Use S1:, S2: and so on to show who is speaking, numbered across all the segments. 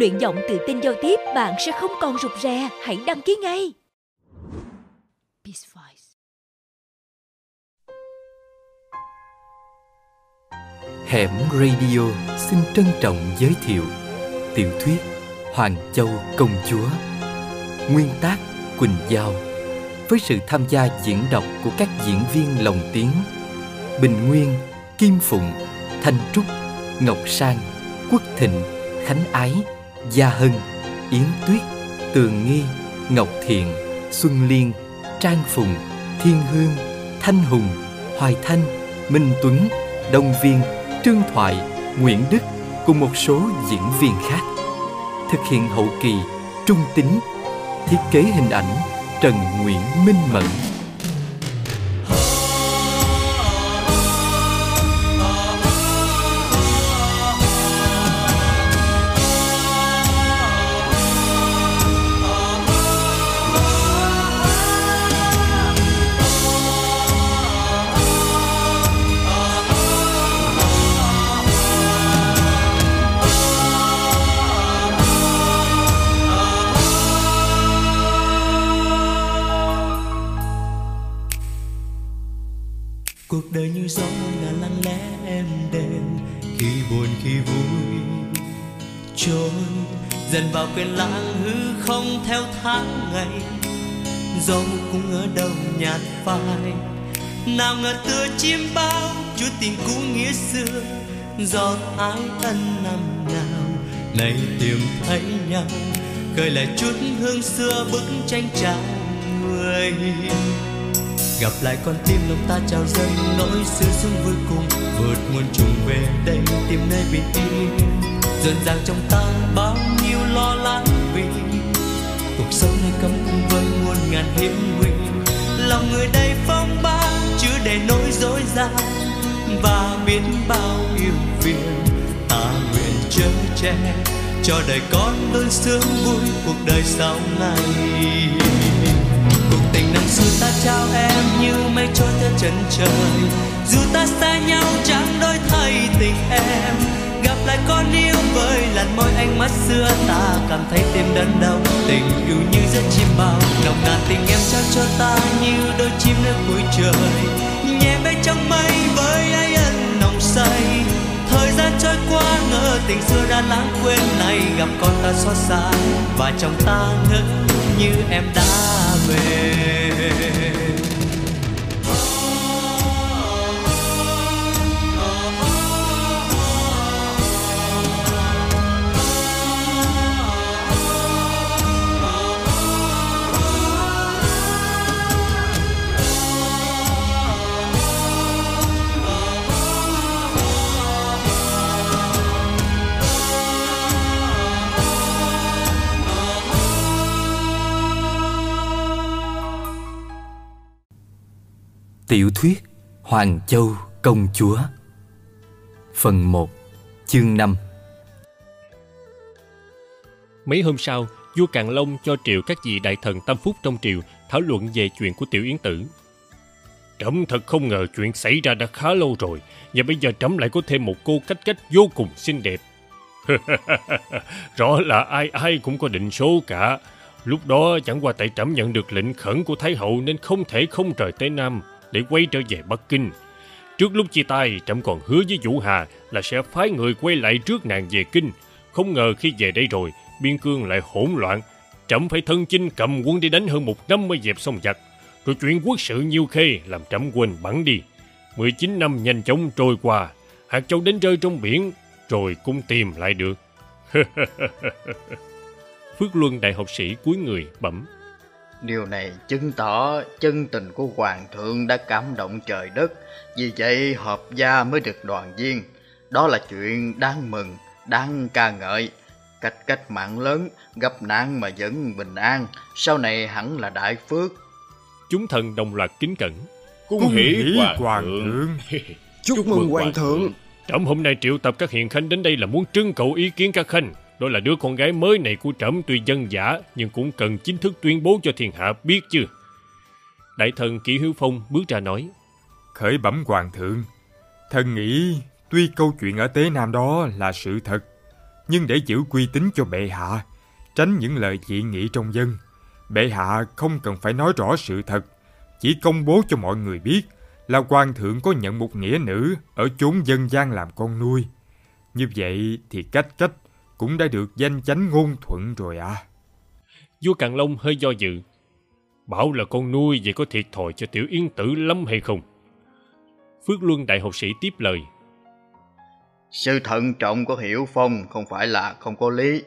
S1: Luyện giọng tự tin giao tiếp, bạn sẽ không còn rụt rè. Hãy đăng ký ngay. Peace Voice.
S2: Hẻm Radio xin trân trọng giới thiệu tiểu thuyết Hoàng Châu Công Chúa Nguyên tác Quỳnh Giao với sự tham gia diễn đọc của các diễn viên lồng tiếng Bình Nguyên, Kim Phụng, Thanh Trúc, Ngọc Sang, Quốc Thịnh, Khánh Ái, Gia Hân, Yến Tuyết, Tường Nghi, Ngọc Thiện, Xuân Liên, Trang Phùng, Thiên Hương, Thanh Hùng, Hoài Thanh, Minh Tuấn, Đông Viên, Trương Thoại, Nguyễn Đức cùng một số diễn viên khác. Thực hiện hậu kỳ Trung Tính, thiết kế hình ảnh Trần Nguyễn Minh Mẫn.
S3: Dẫu cũng ở đâu nhạt phai. Nào ngờ tựa chim bao, chúa tình cũ nghĩa xưa. Giọt ái thân năm nào, nay tìm thấy nhau. Khơi lại chút hương xưa, bức tranh chào người. Gặp lại con tim lòng ta trào dâng, nỗi xưa xuống vui cùng. Vượt muôn trùng về đây, tìm nơi bình yên. Dần dàng trong ta bao nhiêu lo lắng vì cuộc sống này cấm ngàn hiểm nguy. Lòng người đây phong ba chứa đầy nỗi dối gian. Và biết bao yêu phiền, ta nguyện chớ che. Cho đời con đôi sướng vui, cuộc đời sau này. Cuộc tình năm xưa ta trao em như mây trôi theo chân trời. Dù ta xa nhau, chẳng đổi thay tình em gặp lại con yêu với làn môi ánh mắt xưa ta cảm thấy tim đớn đau. Tình yêu như giấc chim bao, nồng nàn tình em trao cho ta như đôi chim nơi cuối trời. Nhẹ bay trong mây với ai ân nồng say. Thời gian trôi qua ngỡ tình xưa đã lãng quên, nay gặp con ta xót xa và trong ta ngỡ như em đã về
S2: Tiểu thuyết Hoàng Châu Công Chúa Phần 1 Chương 5
S4: Mấy hôm sau, vua Càn Long cho triệu các vị đại thần tâm phúc trong triều thảo luận về chuyện của tiểu yến tử. Trẫm thật không ngờ chuyện xảy ra đã khá lâu rồi, và bây giờ trẫm lại có thêm một cô cách cách vô cùng xinh đẹp. Rõ là ai ai cũng có định số cả. Lúc đó chẳng qua tại trẫm nhận được lệnh khẩn của Thái Hậu nên không thể không rời Tây Nam để quay trở về Bắc Kinh. Trước lúc chia tay, trẫm còn hứa với Vũ Hà là sẽ phái người quay lại trước nàng về Kinh. Không ngờ khi về đây rồi, biên cương lại hỗn loạn. Trẫm phải thân chinh cầm quân đi đánh hơn một năm mới dẹp xong giặc. Rồi chuyện quốc sự nhiều khê làm trẫm quên bắn đi. 19 năm nhanh chóng trôi qua, hạt châu đến rơi trong biển, rồi cũng tìm lại được. Phước Luân đại học sĩ cuối người bẩm.
S5: Điều này chứng tỏ chân tình của Hoàng thượng đã cảm động trời đất, vì vậy hợp gia mới được đoàn viên. Đó là chuyện đáng mừng, đáng ca ngợi. Cách cách mạng lớn, gặp nạn mà vẫn bình an, sau này hẳn là đại phước.
S4: Chúng thần đồng loạt kính cẩn.
S6: Cung hỷ hoàng thượng.
S7: Chúc mừng hoàng thượng.
S4: Trẫm hôm nay triệu tập các hiền khanh đến đây là muốn trưng cầu ý kiến các khanh. Đó là đứa con gái mới này của trẫm tuy dân giả nhưng cũng cần chính thức tuyên bố cho thiên hạ biết chứ. Đại thần Kỷ Hiếu Phong bước ra nói.
S6: Khởi bẩm hoàng thượng. Thần nghĩ tuy câu chuyện ở Tế Nam đó là sự thật, nhưng để giữ uy tín cho bệ hạ, tránh những lời dị nghị trong dân. Bệ hạ không cần phải nói rõ sự thật, chỉ công bố cho mọi người biết là hoàng thượng có nhận một nghĩa nữ ở chốn dân gian làm con nuôi. Như vậy thì cách cách cũng đã được danh chánh ngôn thuận rồi à.
S4: Vua Càn Long hơi do dự. Bảo là con nuôi vậy có thiệt thòi cho tiểu yến tử lắm hay không? Phước Luân đại học sĩ tiếp lời.
S5: Sự thận trọng của Hiểu Phong không phải là không có lý.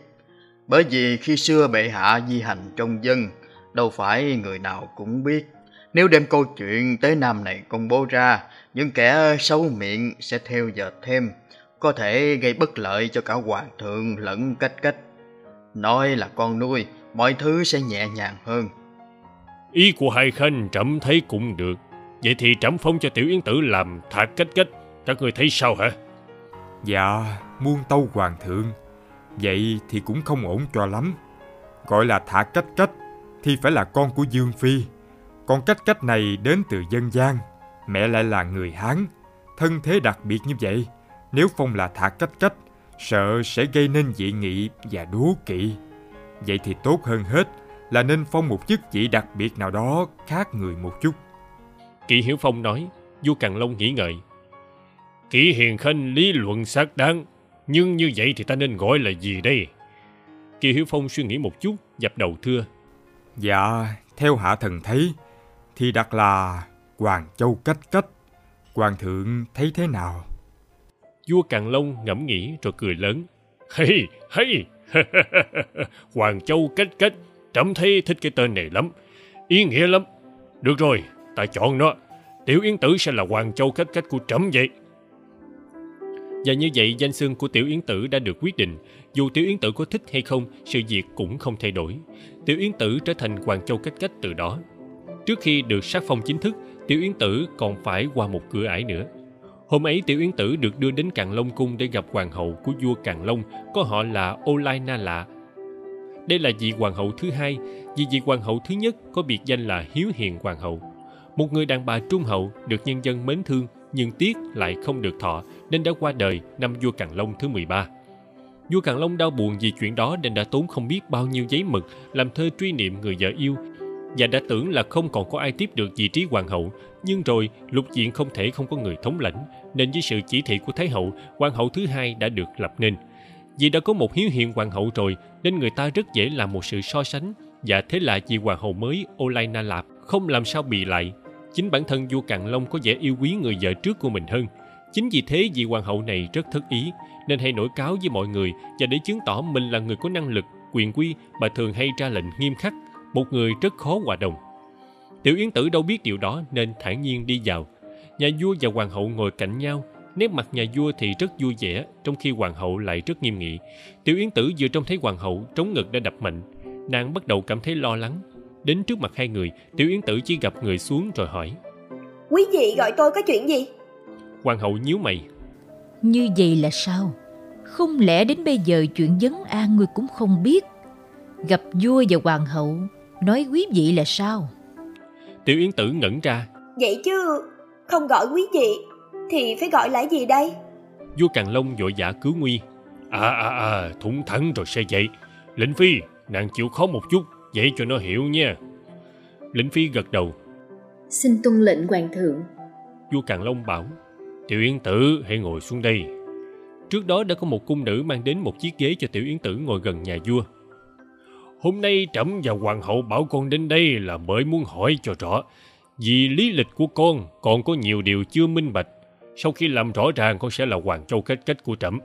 S5: Bởi vì khi xưa bệ hạ di hành trong dân, đâu phải người nào cũng biết. Nếu đem câu chuyện tới Nam này công bố ra, những kẻ xấu miệng sẽ theo dệt thêm, có thể gây bất lợi cho cả hoàng thượng lẫn cách cách. Nói là con nuôi, mọi thứ sẽ nhẹ nhàng hơn.
S4: Ý của hai khanh trẫm thấy cũng được. Vậy thì trẫm phong cho tiểu yến tử làm thạc cách cách. Các người thấy sao hả?
S6: Dạ, muôn tâu hoàng thượng. Vậy thì cũng không ổn cho lắm. Gọi là thả cách cách thì phải là con của Dương Phi. Còn cách cách này đến từ dân gian. Mẹ lại là người Hán. Thân thế đặc biệt như vậy. Nếu phong là thả cách cách, sợ sẽ gây nên dị nghị và đố kỵ. Vậy thì tốt hơn hết là nên phong một chức vị đặc biệt nào đó khác người một chút.
S4: Kỵ Hiểu Phong nói, vua Càn Long nghĩ ngợi. Kỵ Hiền Khanh lý luận xác đáng, nhưng như vậy thì ta nên gọi là gì đây? Kỳ Hiểu Phong suy nghĩ một chút, dập đầu thưa.
S6: Dạ, theo hạ thần thấy, thì đặt là Hoàng Châu Cách Cách. Hoàng thượng thấy thế nào?
S4: Vua Càn Long ngẫm nghĩ rồi cười lớn. Hay, hay! Hoàng Châu Cách Cách, trẫm thấy thích cái tên này lắm. Ý nghĩa lắm. Được rồi, ta chọn nó. Tiểu Yến Tử sẽ là Hoàng Châu Cách Cách của trẫm vậy. Và như vậy danh xưng của Tiểu Yến Tử đã được quyết định. Dù Tiểu Yến Tử có thích hay không, sự việc cũng không thay đổi. Tiểu Yến Tử trở thành Hoàng Châu Cách Cách từ đó. Trước khi được sắc phong chính thức, Tiểu Yến Tử còn phải qua một cửa ải nữa. Hôm ấy Tiểu Yến Tử được đưa đến Càn Long Cung để gặp hoàng hậu của vua Càn Long, có họ là Olai Na Lạ. Đây là vị hoàng hậu thứ hai, vì vị hoàng hậu thứ nhất có biệt danh là Hiếu Hiền Hoàng hậu. Một người đàn bà trung hậu được nhân dân mến thương nhưng tiếc lại không được thọ nên đã qua đời năm vua Càn Long thứ 13. Vua Càn Long đau buồn vì chuyện đó nên đã tốn không biết bao nhiêu giấy mực làm thơ truy niệm người vợ yêu và đã tưởng là không còn có ai tiếp được vị trí hoàng hậu nhưng rồi, lục diện không thể không có người thống lãnh, nên với sự chỉ thị của thái hậu, hoàng hậu thứ hai đã được lập nên. Vì đã có một hiếu hiền hoàng hậu rồi, nên người ta rất dễ làm một sự so sánh. Và thế là vị hoàng hậu mới Olaina Lạp không làm sao bị lại. Chính bản thân vua Càn Long có vẻ yêu quý người vợ trước của mình hơn. Chính vì thế vị hoàng hậu này rất thất ý, nên hay nổi cáo với mọi người và để chứng tỏ mình là người có năng lực, quyền quy bà thường hay ra lệnh nghiêm khắc. Một người rất khó hòa đồng tiểu yến tử đâu biết điều đó nên thản nhiên đi vào. Nhà vua và hoàng hậu ngồi cạnh nhau nét mặt nhà vua thì rất vui vẻ trong khi hoàng hậu lại rất nghiêm nghị. Tiểu yến tử vừa trông thấy hoàng hậu trống ngực đã đập mạnh. Nàng bắt đầu cảm thấy lo lắng. Đến trước mặt hai người tiểu yến tử chỉ gặp người xuống rồi hỏi.
S8: Quý vị gọi tôi có chuyện gì?
S4: Hoàng hậu nhíu mày.
S1: Như vậy là sao? Không lẽ đến bây giờ chuyện vấn an người cũng không biết? Gặp vua và hoàng hậu nói quý vị là sao
S4: tiểu yến tử ngẩn ra.
S8: Vậy chứ không gọi quý vị thì phải gọi là gì đây?
S4: Vua càn long vội vã cứu nguy. À à à thủng thẳng rồi sẽ vậy. Lĩnh phi nàng chịu khó một chút dạy cho nó hiểu nha. Lĩnh phi gật đầu.
S9: Xin tuân lệnh hoàng thượng.
S4: Vua càn long bảo tiểu yến tử hãy ngồi xuống đây. Trước đó đã có một cung nữ mang đến một chiếc ghế cho tiểu yến tử ngồi gần nhà vua hôm nay trẫm và hoàng hậu bảo con đến đây là bởi muốn hỏi cho rõ, vì lý lịch của con còn có nhiều điều chưa minh bạch. Sau khi làm rõ ràng, con sẽ là hoàng châu kết kết của trẫm.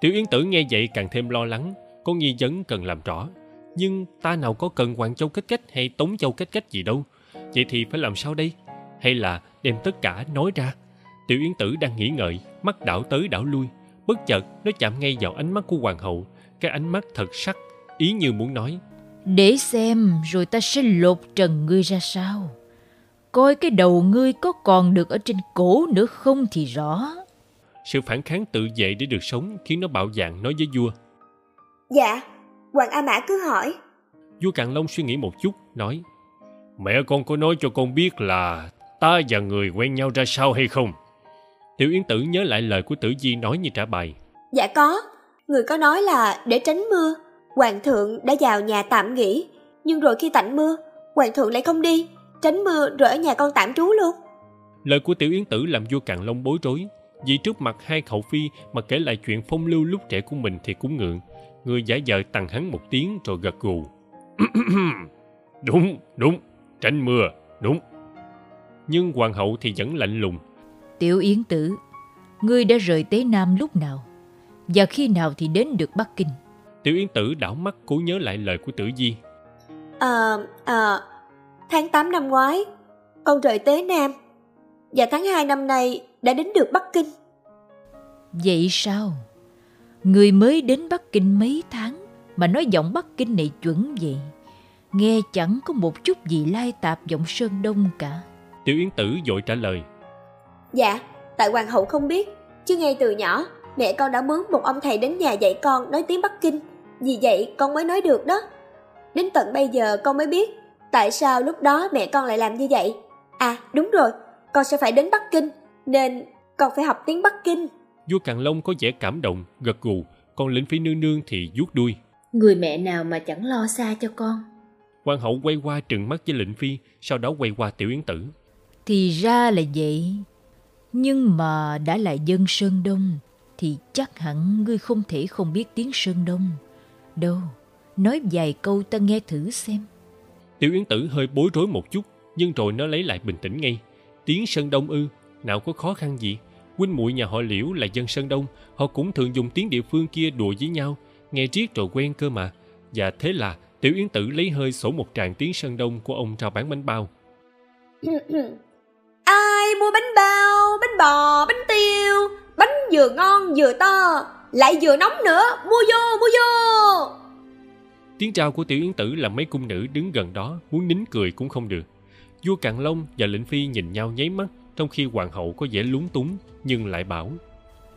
S4: Tiểu yến tử nghe vậy càng thêm lo lắng có nghi vấn cần làm rõ. Nhưng ta nào có cần hoàng châu kết kết hay tống châu kết kết gì đâu. Vậy thì phải làm sao đây? Hay là đem tất cả nói ra? Tiểu yến tử đang nghĩ ngợi, mắt đảo tới đảo lui. Bất chợt, nó chạm ngay vào ánh mắt của hoàng hậu. Cái ánh mắt thật sắc ý như muốn nói
S1: để xem rồi ta sẽ lột trần ngươi ra sao. Coi cái đầu ngươi có còn được ở trên cổ nữa không thì rõ.
S4: Sự phản kháng tự vệ để được sống khiến nó bạo dạn nói với vua.
S8: Dạ hoàng a mã cứ hỏi.
S4: Vua càn long suy nghĩ một chút nói mẹ con có nói cho con biết là ta và người quen nhau ra sao hay không? Tiểu yến tử nhớ lại lời của tử di nói như trả bài.
S8: Dạ có Người có nói là để tránh mưa, hoàng thượng đã vào nhà tạm nghỉ, nhưng rồi khi tạnh mưa, hoàng thượng lại không đi, tránh mưa rồi ở nhà con tạm trú luôn.
S4: Lời của tiểu yến tử làm vua Càn Long bối rối, vì trước mặt hai khẩu phi mà kể lại chuyện phong lưu lúc trẻ của mình thì cũng ngượng. Người giả vờ tặng hắn một tiếng rồi gật gù. đúng, đúng, tránh mưa, đúng. Nhưng hoàng hậu thì vẫn lạnh lùng.
S1: Tiểu Yến Tử, ngươi đã rời Tế Nam lúc nào? Và khi nào thì đến được Bắc Kinh?
S4: Tiểu Yến Tử đảo mắt cố nhớ lại lời của Tử Di.
S8: À, à, tháng 8 năm ngoái, con rời Tế Nam. Và tháng 2 năm nay đã đến được Bắc Kinh.
S1: Vậy sao? Người mới đến Bắc Kinh mấy tháng mà nói giọng Bắc Kinh này chuẩn vậy. Nghe chẳng có một chút gì lai tạp giọng Sơn Đông cả.
S4: Tiểu Yến Tử vội trả lời.
S8: Dạ, tại hoàng hậu không biết, chứ ngay từ nhỏ, mẹ con đã mướn một ông thầy đến nhà dạy con nói tiếng Bắc Kinh. Vì vậy con mới nói được đó. Đến tận bây giờ con mới biết tại sao lúc đó mẹ con lại làm như vậy. À đúng rồi, con sẽ phải đến Bắc Kinh, nên con phải học tiếng Bắc Kinh.
S4: Vua Càn Long có vẻ cảm động, gật gù, còn lĩnh phi nương nương thì vuốt đuôi.
S9: Người mẹ nào mà chẳng lo xa cho con.
S4: Hoàng hậu quay qua trừng mắt với lĩnh phi, sau đó quay qua tiểu yến tử.
S1: Thì ra là vậy. Nhưng mà đã là dân Sơn Đông, thì chắc hẳn ngươi không thể không biết tiếng Sơn Đông. Đâu, nói vài câu ta nghe thử xem.
S4: Tiểu Yến Tử hơi bối rối một chút, nhưng rồi nó lấy lại bình tĩnh ngay. Tiếng Sơn Đông ư, nào có khó khăn gì. Huynh muội nhà họ Liễu là dân Sơn Đông, họ cũng thường dùng tiếng địa phương kia đùa với nhau, nghe riết rồi quen cơ mà. Và thế là Tiểu Yến Tử lấy hơi sổ một tràng tiếng Sơn Đông của ông rao bán bánh bao.
S8: Ai mua bánh bao, bánh bò, bánh tiêu, bánh vừa ngon vừa to, lại vừa nóng nữa, mua vô, mua vô.
S4: Tiếng trao của Tiểu Yến Tử làm mấy cung nữ đứng gần đó muốn nín cười cũng không được. Vua Càn Long và lệnh phi nhìn nhau nháy mắt trong khi hoàng hậu có vẻ lúng túng nhưng lại bảo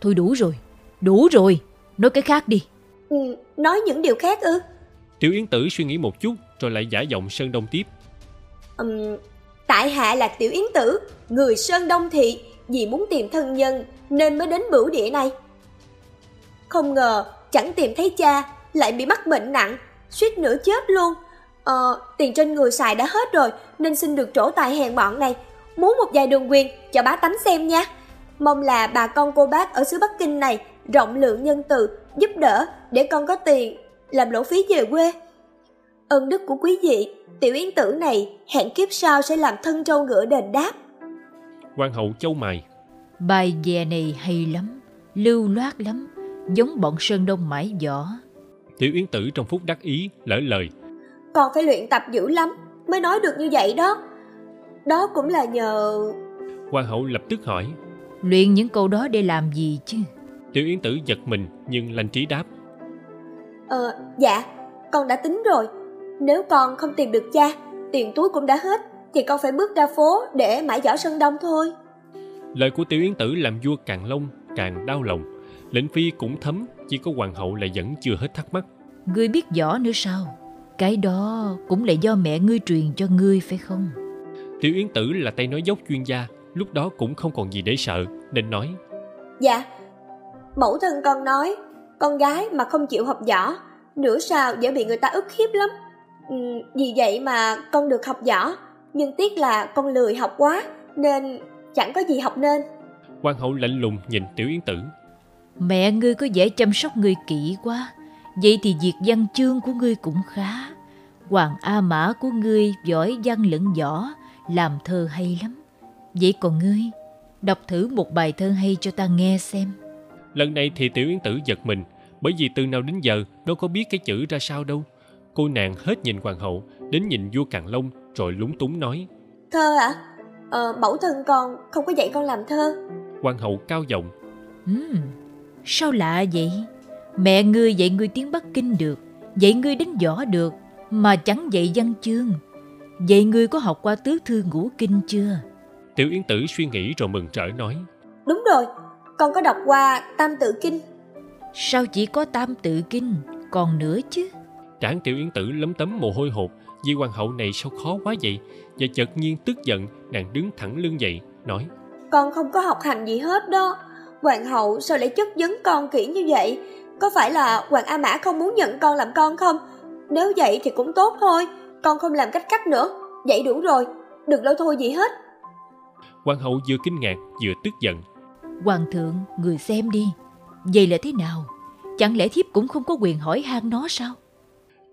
S1: Thôi đủ rồi, đủ rồi, nói cái khác đi.
S8: Ừ, nói những điều khác ư?
S4: Tiểu Yến Tử suy nghĩ một chút rồi lại giả giọng Sơn Đông tiếp.
S8: Um, tại hạ là Tiểu Yến Tử, người Sơn Đông Thị, vì muốn tìm thân nhân nên mới đến bửu địa này. Không ngờ chẳng tìm thấy cha, lại bị mắc bệnh nặng, suýt nữa chết luôn. Ờ, tiền trên người xài đã hết rồi nên xin được trổ tài hèn mọn này. Muốn một vài đường quyền cho bá tánh xem nha. Mong là bà con cô bác ở xứ Bắc Kinh này rộng lượng nhân từ, giúp đỡ để con có tiền làm lỗ phí về quê. Ơn đức của quý vị, tiểu yến tử này hẹn kiếp sau sẽ làm thân trâu ngựa đền đáp.
S4: Hoàng hậu châu mày.
S1: Bài về này hay lắm, lưu loát lắm, giống bọn Sơn Đông mãi võ.
S4: Tiểu Yến Tử trong phút đắc ý, lỡ lời.
S8: Còn phải luyện tập dữ lắm, mới nói được như vậy đó. Đó cũng là nhờ...
S4: Hoàng hậu lập tức hỏi.
S1: Luyện những câu đó để làm gì chứ?
S4: Tiểu Yến Tử giật mình nhưng lanh trí đáp.
S8: Ờ, dạ, con đã tính rồi. Nếu con không tìm được cha, tiền túi cũng đã hết, thì con phải bước ra phố để mãi giỏ Sơn Đông thôi.
S4: Lời của Tiểu Yến Tử làm vua càng long càng đau lòng. Lệnh Phi cũng thấm, chỉ có Hoàng hậu lại vẫn chưa hết thắc mắc.
S1: Ngươi biết võ nữa sao? Cái đó cũng là do mẹ ngươi truyền cho ngươi phải không?
S4: Tiểu Yến Tử là tay nói dốc chuyên gia, lúc đó cũng không còn gì để sợ, nên nói.
S8: Dạ, mẫu thân con nói, con gái mà không chịu học võ, nửa sao dễ bị người ta ức hiếp lắm. Ừ, vì vậy mà con được học võ, nhưng tiếc là con lười học quá, nên chẳng có gì học nên.
S4: Hoàng hậu lạnh lùng nhìn Tiểu Yến Tử.
S1: Mẹ ngươi có vẻ chăm sóc ngươi kỹ quá, vậy thì việc văn chương của ngươi cũng khá. Hoàng A Mã của ngươi giỏi văn lẫn võ, làm thơ hay lắm. Vậy còn ngươi, đọc thử một bài thơ hay cho ta nghe xem.
S4: Lần này thì Tiểu Yến Tử giật mình, bởi vì từ nào đến giờ đâu có biết cái chữ ra sao đâu. Cô nàng hết nhìn hoàng hậu, đến nhìn vua Càn Long rồi lúng túng nói.
S8: Thơ ạ? À? Ờ, mẫu thân con không có dạy con làm thơ.
S4: Hoàng hậu cao giọng.
S1: Uhm, sao lạ vậy? Mẹ ngươi dạy ngươi tiếng Bắc Kinh được, dạy ngươi đánh võ được, mà chẳng dạy văn chương. Vậy ngươi có học qua tứ thư ngũ kinh chưa?
S4: Tiểu Yến Tử suy nghĩ rồi mừng rỡ nói.
S8: Đúng rồi, con có đọc qua Tam Tự Kinh.
S1: Sao chỉ có Tam Tự Kinh, còn nữa chứ?
S4: Tráng Tiểu Yến Tử lấm tấm mồ hôi hột, vì hoàng hậu này sao khó quá vậy? Và chợt nhiên tức giận, nàng đứng thẳng lưng dậy, nói.
S8: Con không có học hành gì hết đó. Hoàng hậu sao lại chất vấn con kỹ như vậy? Có phải là Hoàng A Mã không muốn nhận con làm con không? Nếu vậy thì cũng tốt thôi, con không làm cách cách nữa. Vậy đủ rồi, đừng lâu thôi gì hết.
S4: Hoàng hậu vừa kinh ngạc vừa tức giận.
S1: Hoàng thượng, người xem đi. Vậy là thế nào? Chẳng lẽ thiếp cũng không có quyền hỏi han nó sao?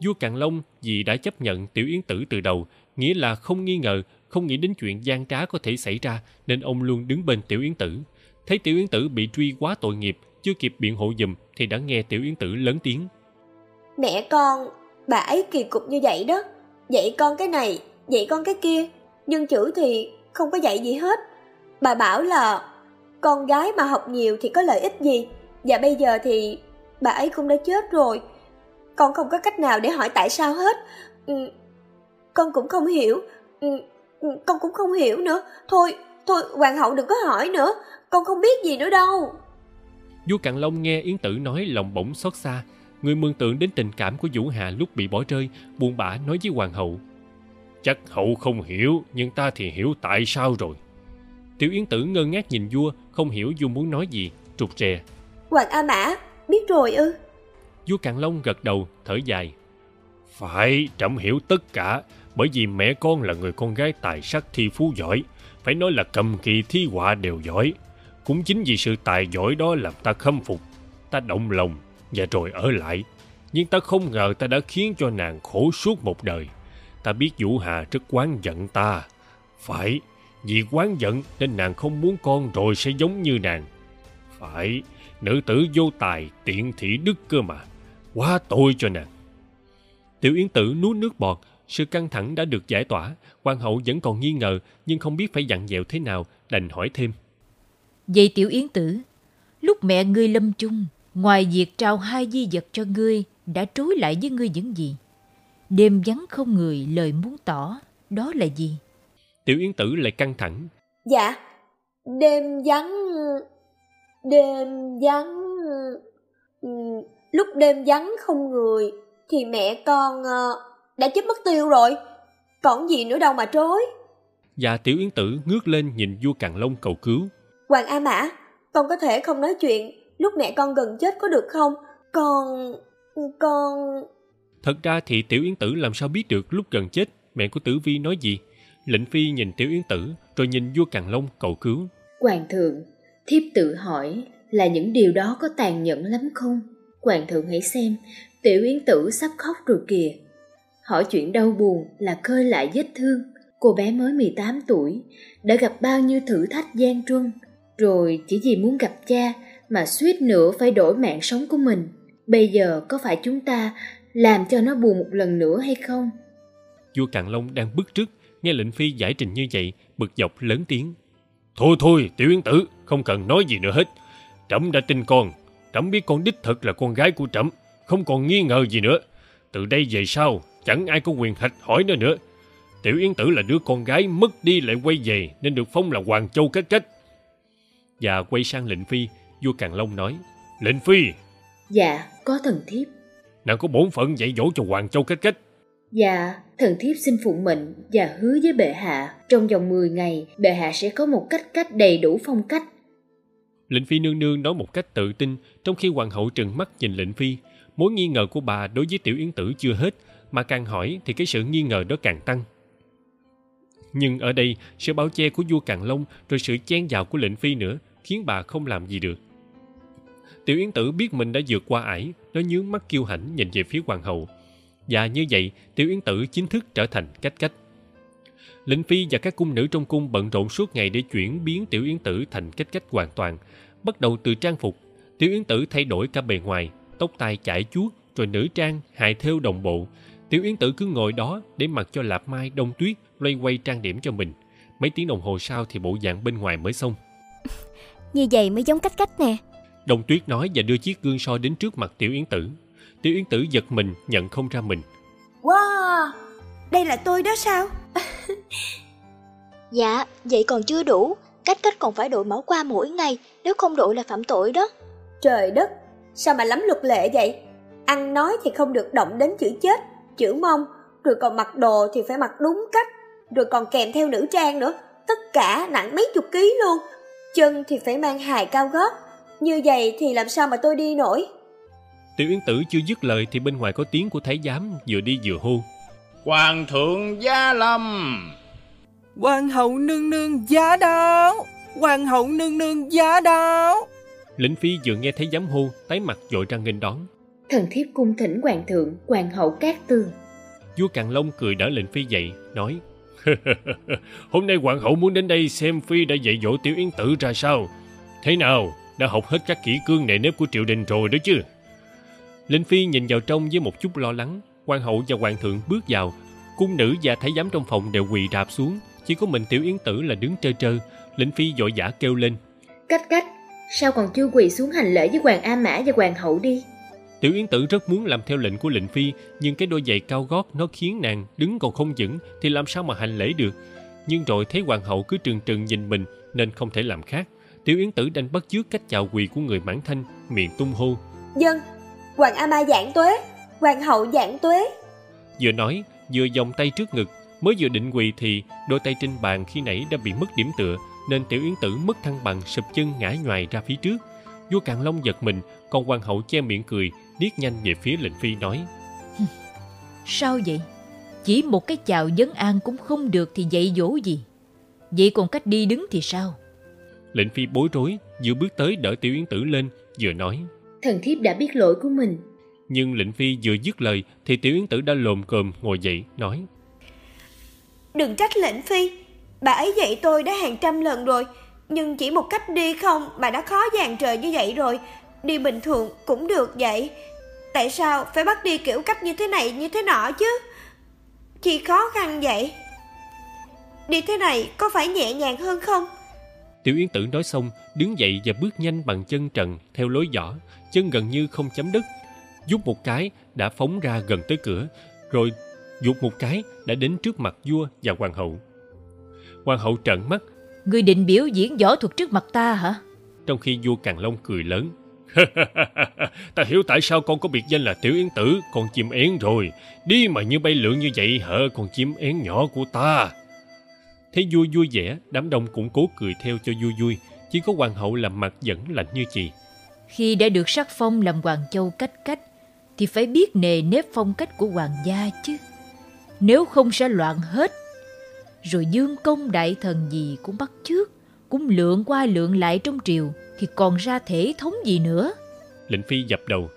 S4: Vua Càn Long vì đã chấp nhận Tiểu Yến Tử từ đầu, nghĩa là không nghi ngờ, không nghĩ đến chuyện gian trá có thể xảy ra, nên ông luôn đứng bên Tiểu Yến Tử. Thấy Tiểu Yến Tử bị truy quá tội nghiệp, chưa kịp biện hộ dùm thì đã nghe Tiểu Yến Tử lớn tiếng.
S8: Mẹ con, bà ấy kỳ cục như vậy đó. Dạy con cái này, dạy con cái kia. Nhưng chữ thì không có dạy gì hết. Bà bảo là con gái mà học nhiều thì có lợi ích gì. Và bây giờ thì bà ấy cũng đã chết rồi. Con không có cách nào để hỏi tại sao hết. Ừ, con cũng không hiểu. Ừ, ừ con cũng không hiểu nữa. Thôi, thôi, hoàng hậu đừng có hỏi nữa. Con không biết gì nữa đâu.
S4: Vua Càn Long nghe Yến Tử nói lòng bỗng xót xa. Người mường tượng đến tình cảm của Vũ Hà lúc bị bỏ rơi, buồn bã nói với hoàng hậu. Chắc hậu không hiểu, nhưng ta thì hiểu tại sao rồi. Tiểu Yến Tử ngơ ngác nhìn vua, không hiểu vua muốn nói gì, trục rè.
S8: Hoàng A Mã, biết rồi ư?
S4: Vua Càn Long gật đầu, thở dài. Phải, trẫm hiểu tất cả, bởi vì mẹ con là người con gái tài sắc thi phú giỏi, phải nói là cầm kỳ thi họa đều giỏi. Cũng chính vì sự tài giỏi đó làm ta khâm phục, ta động lòng và rồi ở lại. Nhưng ta không ngờ ta đã khiến cho nàng khổ suốt một đời. Ta biết Vũ Hà rất quán giận ta. Phải, vì quán giận nên nàng không muốn con rồi sẽ giống như nàng. Phải, nữ tử vô tài tiện thị đức cơ mà. Quá tội cho nàng. Tiểu Yến Tử nuốt nước bọt, sự căng thẳng đã được giải tỏa. Hoàng hậu vẫn còn nghi ngờ nhưng không biết phải dặn dẹo thế nào, đành hỏi thêm.
S1: Vậy Tiểu Yến Tử, lúc mẹ ngươi lâm chung, ngoài việc trao hai di vật cho ngươi, đã trối lại với ngươi những gì? Đêm vắng không người lời muốn tỏ, đó là gì?
S4: Tiểu Yến Tử lại căng thẳng.
S8: Dạ, đêm vắng... Đêm vắng... Ừ, lúc đêm vắng không người, thì mẹ con uh, đã chết mất tiêu rồi. Còn gì nữa đâu mà trối.
S4: Và Tiểu Yến Tử ngước lên nhìn vua Càn Long cầu cứu.
S8: Hoàng A Mã, con có thể không nói chuyện lúc mẹ con gần chết có được không? Con... con...
S4: Thật ra thì Tiểu Yến Tử làm sao biết được lúc gần chết mẹ của Tử Vi nói gì. Lệnh Phi nhìn Tiểu Yến Tử rồi nhìn vua Càn Long cầu cứu.
S9: Hoàng thượng, thiếp tự hỏi là những điều đó có tàn nhẫn lắm không? Hoàng thượng hãy xem, Tiểu Yến Tử sắp khóc rồi kìa. Hỏi chuyện đau buồn là khơi lại vết thương. Cô bé mới 18 tuổi, đã gặp bao nhiêu thử thách gian truân, rồi chỉ vì muốn gặp cha mà suýt nữa phải đổi mạng sống của mình. Bây giờ có phải chúng ta làm cho nó buồn một lần nữa hay không?
S4: Vua Càn Long đang bức trước, nghe lệnh phi giải trình như vậy, bực dọc lớn tiếng. Thôi thôi, tiểu yến tử, không cần nói gì nữa hết. Trẫm đã tin con, trẫm biết con đích thực là con gái của trẫm, không còn nghi ngờ gì nữa. Từ đây về sau, chẳng ai có quyền hạch hỏi nữa nữa. Tiểu Yến Tử là đứa con gái mất đi lại quay về nên được phong là Hoàng Châu Cách Cách. Và quay sang lệnh phi, vua Càn Long nói, Lệnh phi!
S9: Dạ, có thần thiếp.
S4: Nàng có bổn phận dạy dỗ cho Hoàng Châu Cách Cách.
S9: Dạ, thần thiếp xin phụng mệnh và hứa với bệ hạ, trong vòng 10 ngày, bệ hạ sẽ có một cách cách đầy đủ phong cách.
S4: Lệnh phi nương nương nói một cách tự tin, trong khi hoàng hậu trừng mắt nhìn lệnh phi. Mối nghi ngờ của bà đối với tiểu yến tử chưa hết, mà càng hỏi thì cái sự nghi ngờ đó càng tăng. Nhưng ở đây, sự bao che của vua Càn Long rồi sự chen vào của lệnh phi nữa khiến bà không làm gì được. Tiểu Yến Tử biết mình đã vượt qua ải, nó nhướng mắt kiêu hãnh nhìn về phía hoàng hậu. Và như vậy, Tiểu Yến Tử chính thức trở thành cách cách. Lệnh Phi và các cung nữ trong cung bận rộn suốt ngày để chuyển biến Tiểu Yến Tử thành cách cách hoàn toàn. Bắt đầu từ trang phục, Tiểu Yến Tử thay đổi cả bề ngoài, tóc tai chải chuốt, rồi nữ trang, hài thêu đồng bộ. Tiểu Yến Tử cứ ngồi đó để mặc cho Lạp Mai, Đông Tuyết loay quay trang điểm cho mình. Mấy tiếng đồng hồ sau thì bộ dạng bên ngoài mới xong.
S10: Như vậy mới giống cách cách nè.
S4: Đông Tuyết nói và đưa chiếc gương soi đến trước mặt Tiểu Yến Tử. Tiểu Yến Tử giật mình, nhận không ra mình.
S8: Wow, đây là tôi đó sao?
S10: dạ, vậy còn chưa đủ. Cách cách còn phải đội máu qua mỗi ngày, nếu không đội là phạm tội đó.
S8: Trời đất, sao mà lắm luật lệ vậy? Ăn nói thì không được động đến chữ chết, chữ mông, rồi còn mặc đồ thì phải mặc đúng cách, rồi còn kèm theo nữ trang nữa, tất cả nặng mấy chục ký luôn. Chân thì phải mang hài cao gót, như vậy thì làm sao mà tôi đi nổi?
S4: Tiểu Yến Tử chưa dứt lời thì bên ngoài có tiếng của thái giám vừa đi vừa hô.
S11: Hoàng thượng Gia Lâm.
S12: Hoàng hậu nương nương giá đáo. Hoàng hậu nương nương giá đáo.
S4: Lĩnh Phi vừa nghe thấy giám hô Tái mặt dội ra nghênh đón.
S9: Thần thiếp cung thỉnh hoàng thượng Hoàng hậu cát tường.
S4: Vua Càn Long cười đỡ Lĩnh Phi dậy Nói Hôm nay hoàng hậu muốn đến đây xem Phi đã dạy dỗ Tiểu Yến Tử ra sao. Thế nào, Đã học hết các kỹ cương nề nếp của triều đình rồi đó chứ? Linh Phi nhìn vào trong với một chút lo lắng. Hoàng hậu và hoàng thượng bước vào. Cung nữ và thái giám trong phòng đều quỳ rạp xuống. Chỉ có mình Tiểu Yến Tử là đứng trơ trơ. Linh Phi vội vã kêu lên.
S9: Cách cách, Sao còn chưa quỳ xuống hành lễ với hoàng A Mã và hoàng hậu đi?
S4: Tiểu Yến Tử rất muốn làm theo lệnh của lệnh phi, nhưng cái đôi giày cao gót nó khiến nàng đứng còn không vững thì làm sao mà hành lễ được. Nhưng rồi thấy hoàng hậu cứ trừng trừng nhìn mình nên không thể làm khác. Tiểu Yến Tử đành bắt chước cách chào quỳ của người mãn thanh, miệng tung hô.
S8: Dân, hoàng A Ma giảng tuế, hoàng hậu giảng tuế.
S4: Vừa nói, vừa vòng tay trước ngực, mới vừa định quỳ thì đôi tay trên bàn khi nãy đã bị mất điểm tựa, nên Tiểu Yến Tử mất thăng bằng sụp chân ngã nhoài ra phía trước. Vua Càn Long giật mình, còn hoàng hậu che miệng cười, liếc nhanh về phía lệnh phi nói
S1: Sao vậy? Chỉ một cái chào vấn an cũng không được thì dạy dỗ gì? Vậy còn cách đi đứng thì sao?
S4: Lệnh phi bối rối, vừa bước tới đỡ tiểu yến tử lên, vừa nói
S9: Thần thiếp đã biết lỗi của mình.
S4: Nhưng lệnh phi vừa dứt lời thì tiểu yến tử đã lồm cồm ngồi dậy, nói
S8: Đừng trách lệnh phi, bà ấy dạy tôi đã hàng trăm lần rồi, nhưng chỉ một cách đi không mà đã khó dàn trời như vậy rồi, đi bình thường cũng được vậy. Tại sao phải bắt đi kiểu cách như thế này như thế nọ chứ? Chi khó khăn vậy? Đi thế này có phải nhẹ nhàng hơn không?
S4: Tiểu Yến Tử nói xong, đứng dậy và bước nhanh bằng chân trần theo lối giỏ, chân gần như không chấm đất. Giúp một cái đã phóng ra gần tới cửa, rồi dục một cái đã đến trước mặt vua và hoàng hậu. Hoàng hậu trợn mắt.
S1: Ngươi định biểu diễn võ thuật trước mặt ta hả?
S4: Trong khi vua Càn Long cười lớn. ta hiểu tại sao con có biệt danh là Tiểu Yến Tử, con chim én rồi. Đi mà như bay lượn như vậy hở con chim én nhỏ của ta. Thấy vui vui vẻ, đám đông cũng cố cười theo cho vui vui. Chỉ có hoàng hậu làm mặt vẫn lạnh như chì.
S1: Khi đã được sắc phong làm hoàng châu cách cách, thì phải biết nề nếp phong cách của hoàng gia chứ. Nếu không sẽ loạn hết. Rồi dương công đại thần gì cũng bắt trước, cũng lượn qua lượn lại trong triều thì còn ra thể thống gì nữa.
S4: Lệnh Phi dập đầu.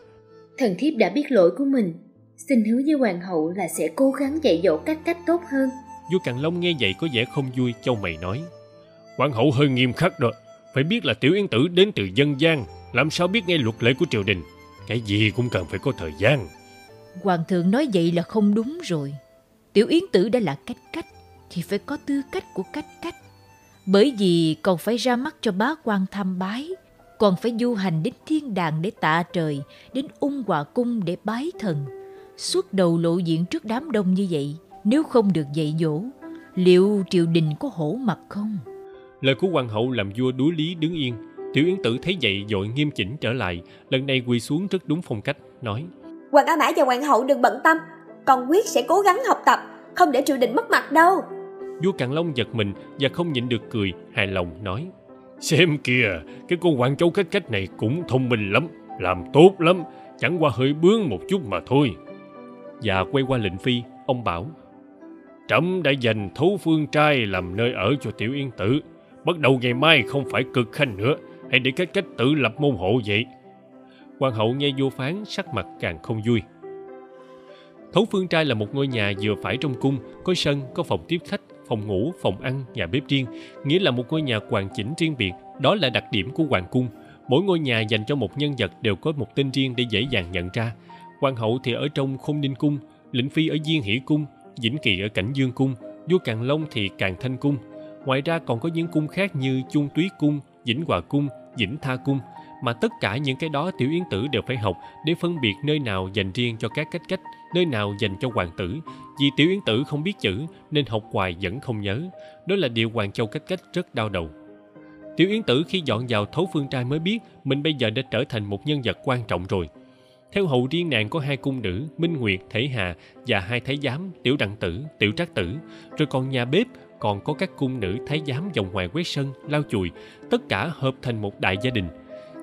S9: Thần thiếp đã biết lỗi của mình. Xin hứa với hoàng hậu là sẽ cố gắng dạy dỗ các cách tốt hơn.
S4: Vua Càn Long nghe vậy có vẻ không vui, châu mày nói. Hoàng hậu hơi nghiêm khắc rồi. Phải biết là tiểu yến tử đến từ dân gian, làm sao biết nghe luật lệ của triều đình. Cái gì cũng cần phải có thời gian.
S1: Hoàng thượng nói vậy là không đúng rồi. Tiểu yến tử đã là cách cách, thì phải có tư cách của cách cách. Bởi vì còn phải ra mắt cho bá quan tham bái, còn phải du hành đến thiên đàng để tạ trời, đến ung hòa cung để bái thần. Suốt đầu lộ diện trước đám đông như vậy, nếu không được dạy dỗ, liệu triều đình có hổ mặt không?
S4: Lời của hoàng hậu làm vua đuối lý đứng yên. Tiểu Yến Tử thấy vậy dội nghiêm chỉnh trở lại, lần này quỳ xuống rất đúng phong cách, nói
S8: Hoàng A Mã và Hoàng hậu đừng bận tâm, con quyết sẽ cố gắng học tập, không để triều đình mất mặt đâu.
S4: Vua Càn Long giật mình và không nhịn được cười, hài lòng nói Xem kìa, cái cô Hoàng Châu cách cách này cũng thông minh lắm, làm tốt lắm, chẳng qua hơi bướng một chút mà thôi. Và quay qua lệnh phi, ông bảo Trẫm đã dành thấu phương trai làm nơi ở cho tiểu yên tử. Bắt đầu ngày mai không phải cực khanh nữa, hãy để cách cách tự lập môn hộ vậy. Hoàng hậu nghe vua phán sắc mặt càng không vui. Thấu phương trai là một ngôi nhà vừa phải trong cung, có sân, có phòng tiếp khách, phòng ngủ, phòng ăn, nhà bếp riêng, nghĩa là một ngôi nhà hoàn chỉnh riêng biệt. Đó là đặc điểm của hoàng cung. Mỗi ngôi nhà dành cho một nhân vật đều có một tên riêng để dễ dàng nhận ra. Hoàng hậu thì ở trong khôn ninh cung, lĩnh phi ở diên hỷ cung, Vĩnh Kỳ ở Cảnh Dương Cung, vua Càn Long thì Càn Thanh Cung. Ngoài ra còn có những cung khác như Chung Túy Cung, Vĩnh Hòa Cung, Vĩnh Tha Cung. Mà tất cả những cái đó Tiểu Yến Tử đều phải học để phân biệt nơi nào dành riêng cho các cách cách, nơi nào dành cho hoàng tử. Vì Tiểu Yến Tử không biết chữ nên học hoài vẫn không nhớ. Đó là điều Hoàng Châu cách cách rất đau đầu. Tiểu Yến Tử khi dọn vào thấu phương trai mới biết mình bây giờ đã trở thành một nhân vật quan trọng rồi. Theo hậu riêng nàng có hai cung nữ, Minh Nguyệt, Thể Hà và hai thái giám, Tiểu Đặng Tử, Tiểu Trác Tử. Rồi còn nhà bếp, còn có các cung nữ thái giám vòng ngoài quét sân, lau chùi, tất cả hợp thành một đại gia đình.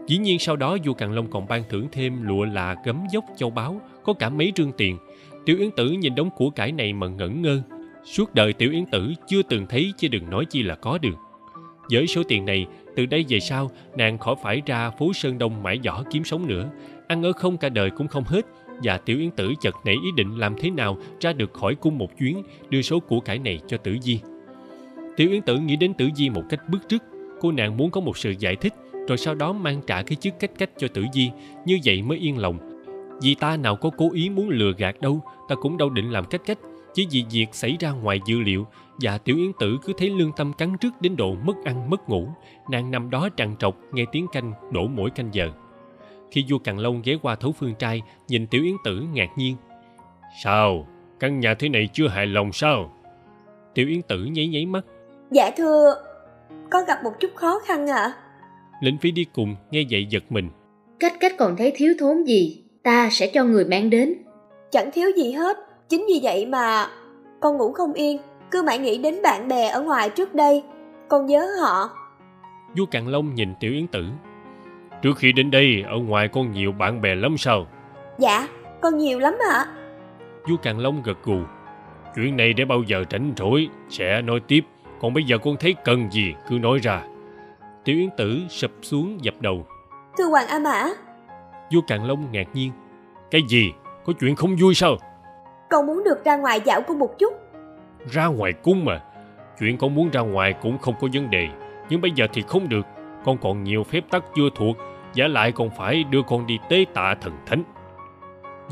S4: Dĩ nhiên sau đó vua Càn Long còn ban thưởng thêm lụa là gấm dốc châu báu, có cả mấy trương tiền. Tiểu Yến Tử nhìn đống của cải này mà ngẩn ngơ. Suốt đời Tiểu Yến Tử chưa từng thấy chứ đừng nói chi là có được. Với số tiền này, từ đây về sau, nàng khỏi phải ra phố Sơn Đông mãi giỏ kiếm sống nữa. Ăn ở không cả đời cũng không hết, và Tiểu Yến Tử chợt nảy ý định làm thế nào ra được khỏi cung một chuyến, đưa số của cải này cho Tử Di. Tiểu Yến Tử nghĩ đến Tử Di một cách bức rứt, cô nàng muốn có một sự giải thích, rồi sau đó mang trả cái chức cách cách cho Tử Di, như vậy mới yên lòng. Vì ta nào có cố ý muốn lừa gạt đâu, ta cũng đâu định làm cách cách, chỉ vì việc xảy ra ngoài dự liệu và Tiểu Yến Tử cứ thấy lương tâm cắn trước đến độ mất ăn mất ngủ, nàng nằm đó trằn trọc nghe tiếng canh đổ mỗi canh giờ. Khi vua Càn Long ghé qua thấu phương trai, nhìn Tiểu Yến Tử ngạc nhiên. Sao? Căn nhà thế này chưa hài lòng sao? Tiểu Yến Tử nháy nháy mắt.
S8: Dạ thưa, có gặp một chút khó khăn ạ. À?
S4: Lĩnh Phi đi cùng, nghe vậy giật mình.
S9: Cách cách còn thấy thiếu thốn gì, ta sẽ cho người mang đến.
S8: Chẳng thiếu gì hết, chính vì vậy mà con ngủ không yên, cứ mãi nghĩ đến bạn bè ở ngoài trước đây, con nhớ họ.
S4: Vua Càn Long nhìn Tiểu Yến Tử, Trước khi đến đây, ở ngoài con nhiều bạn bè lắm sao?
S8: Dạ, con nhiều lắm ạ.
S4: Vua Càng Long gật gù. Chuyện này để bao giờ tránh rỗi, sẽ nói tiếp. Còn bây giờ con thấy cần gì, cứ nói ra. Tiểu Yến Tử sập xuống dập đầu.
S8: Thưa Hoàng A Mã.
S4: Vua Càng Long ngạc nhiên. Cái gì? Có chuyện không vui sao?
S8: Con muốn được ra ngoài dạo cung một chút.
S4: Ra ngoài cung mà. Chuyện con muốn ra ngoài cũng không có vấn đề. Nhưng bây giờ thì không được. Con còn nhiều phép tắc chưa thuộc Giả lại còn phải đưa con đi tế tạ thần thánh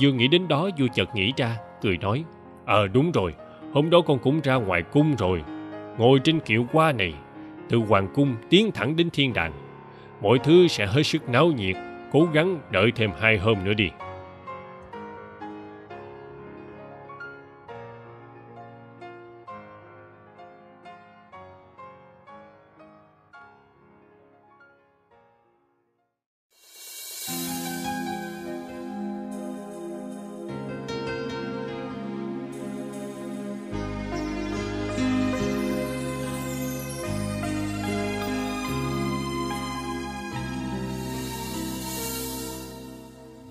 S4: Vừa nghĩ đến đó vua chợt nghĩ ra Cười nói Ờ đúng rồi Hôm đó con cũng ra ngoài cung rồi Ngồi trên kiệu qua này từ hoàng cung tiến thẳng đến thiên đàng. Mọi thứ sẽ hết sức náo nhiệt, Cố gắng đợi thêm hai hôm nữa đi.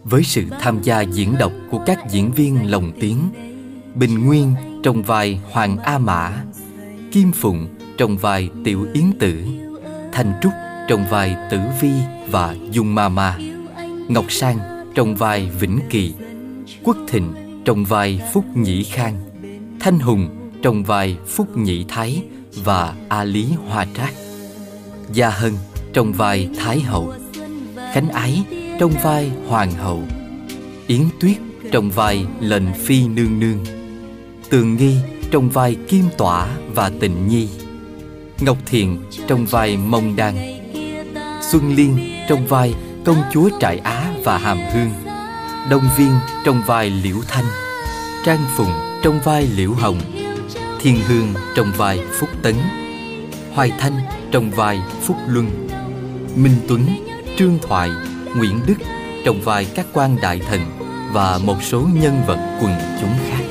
S2: Với sự tham gia diễn đọc của các diễn viên lồng tiếng, Bình Nguyên trong vai Hoàng A Mã, Kim Phụng trong vai Tiểu Yến Tử, Thanh Trúc trong vai Tử Vi và Dung Ma Ma, Ngọc Sang trong vai Vĩnh Kỳ, Quốc Thịnh trong vai Phúc Nhĩ Khang, Thanh Hùng trong vai Phúc Nhĩ Thái và A Lý Hoa Trác, Gia Hân trong vai Thái Hậu, Khánh Ái trong vai hoàng hậu. Yến tuyết trong vai lệnh phi nương nương. Tường nghi trong vai kim tỏa và tịnh nhi. Ngọc thiền trong vai mông đan. Xuân liên trong vai công chúa trại á và hàm hương. Đông viên trong vai liễu thanh. Trang phùng trong vai liễu hồng. Thiên hương trong vai phúc tấn. Hoài thanh trong vai phúc luân. Minh tuấn, trương thoại Nguyễn Đức trong vai các quan đại thần và một số nhân vật quần chúng khác.